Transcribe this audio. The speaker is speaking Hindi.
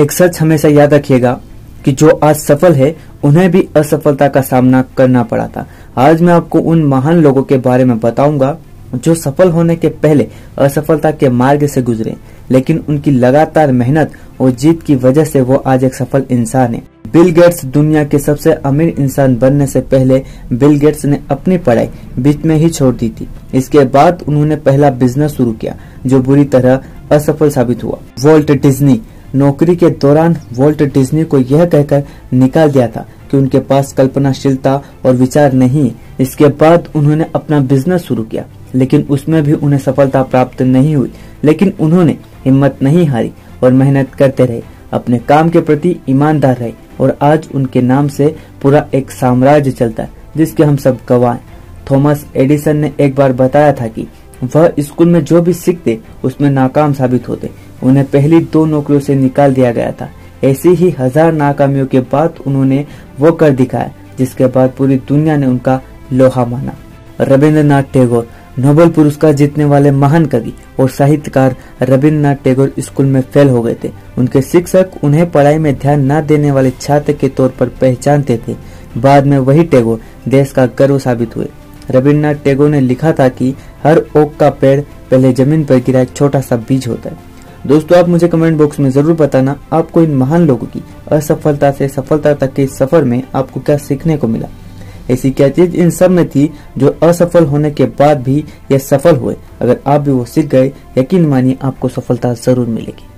एक सच हमेशा याद रखिएगा कि जो आज सफल है, उन्हें भी असफलता का सामना करना पड़ा था। आज मैं आपको उन महान लोगों के बारे में बताऊँगा जो सफल होने के पहले असफलता के मार्ग से गुजरे, लेकिन उनकी लगातार मेहनत और जीत की वजह से वो आज एक सफल इंसान है। बिल गेट्स दुनिया के सबसे अमीर इंसान बनने से पहले बिल गेट्स ने अपनी पढ़ाई बीच में ही छोड़ दी थी। इसके बाद उन्होंने पहला बिज़नेस शुरू किया, जो बुरी तरह असफल साबित हुआ। वॉल्ट डिज्नी नौकरी के दौरान वॉल्ट डिज्नी को यह कहकर निकाल दिया था कि उनके पास कल्पनाशीलता और विचार नहीं। इसके बाद उन्होंने अपना बिज़नेस शुरू किया, लेकिन उसमें भी उन्हें सफलता प्राप्त नहीं हुई। लेकिन उन्होंने हिम्मत नहीं हारी और मेहनत करते रहे, अपने काम के प्रति ईमानदार रहे और आज उनके नाम से पूरा एक साम्राज्य चलता है, जिसके हम सब गवाह थॉमस एडिसन ने एक बार बताया था कि वह स्कूल में जो भी सीखते उसमें नाकाम साबित होते। उन्हें पहली दो नौकरियों से निकाल दिया गया था। ऐसी ही हज़ार नाकामियों के बाद उन्होंने वो कर दिखाया, जिसके बाद पूरी दुनिया ने उनका लोहा माना। रविंद्रनाथ टैगोर, नोबेल पुरस्कार जीतने वाले महान कवि और साहित्यकार रविन्द्रनाथ टैगोर स्कूल में फेल हो गए थे। उनके शिक्षक उन्हें पढ़ाई में ध्यान न देने वाले छात्र के तौर पर पहचानते थे। बाद में वही टैगोर देश का गर्व साबित हुए। रविन्द्रनाथ टैगोर ने लिखा था कि हर ओक का पेड़ पहले ज़मीन पर गिरा, एक छोटा सा बीज होता है। दोस्तों, आप मुझे कमेंट बॉक्स में ज़रूर बताना, आपको इन महान लोगों की असफलता से, सफलता तक के सफ़र में आपको क्या सीखने को मिला? ऐसी क्या चीज़ इन सब में थी जो असफल होने के बाद भी ये सफल हुए? अगर आप भी वो सीख गए, यकीन मानिए आपको सफलता ज़रूर मिलेगी।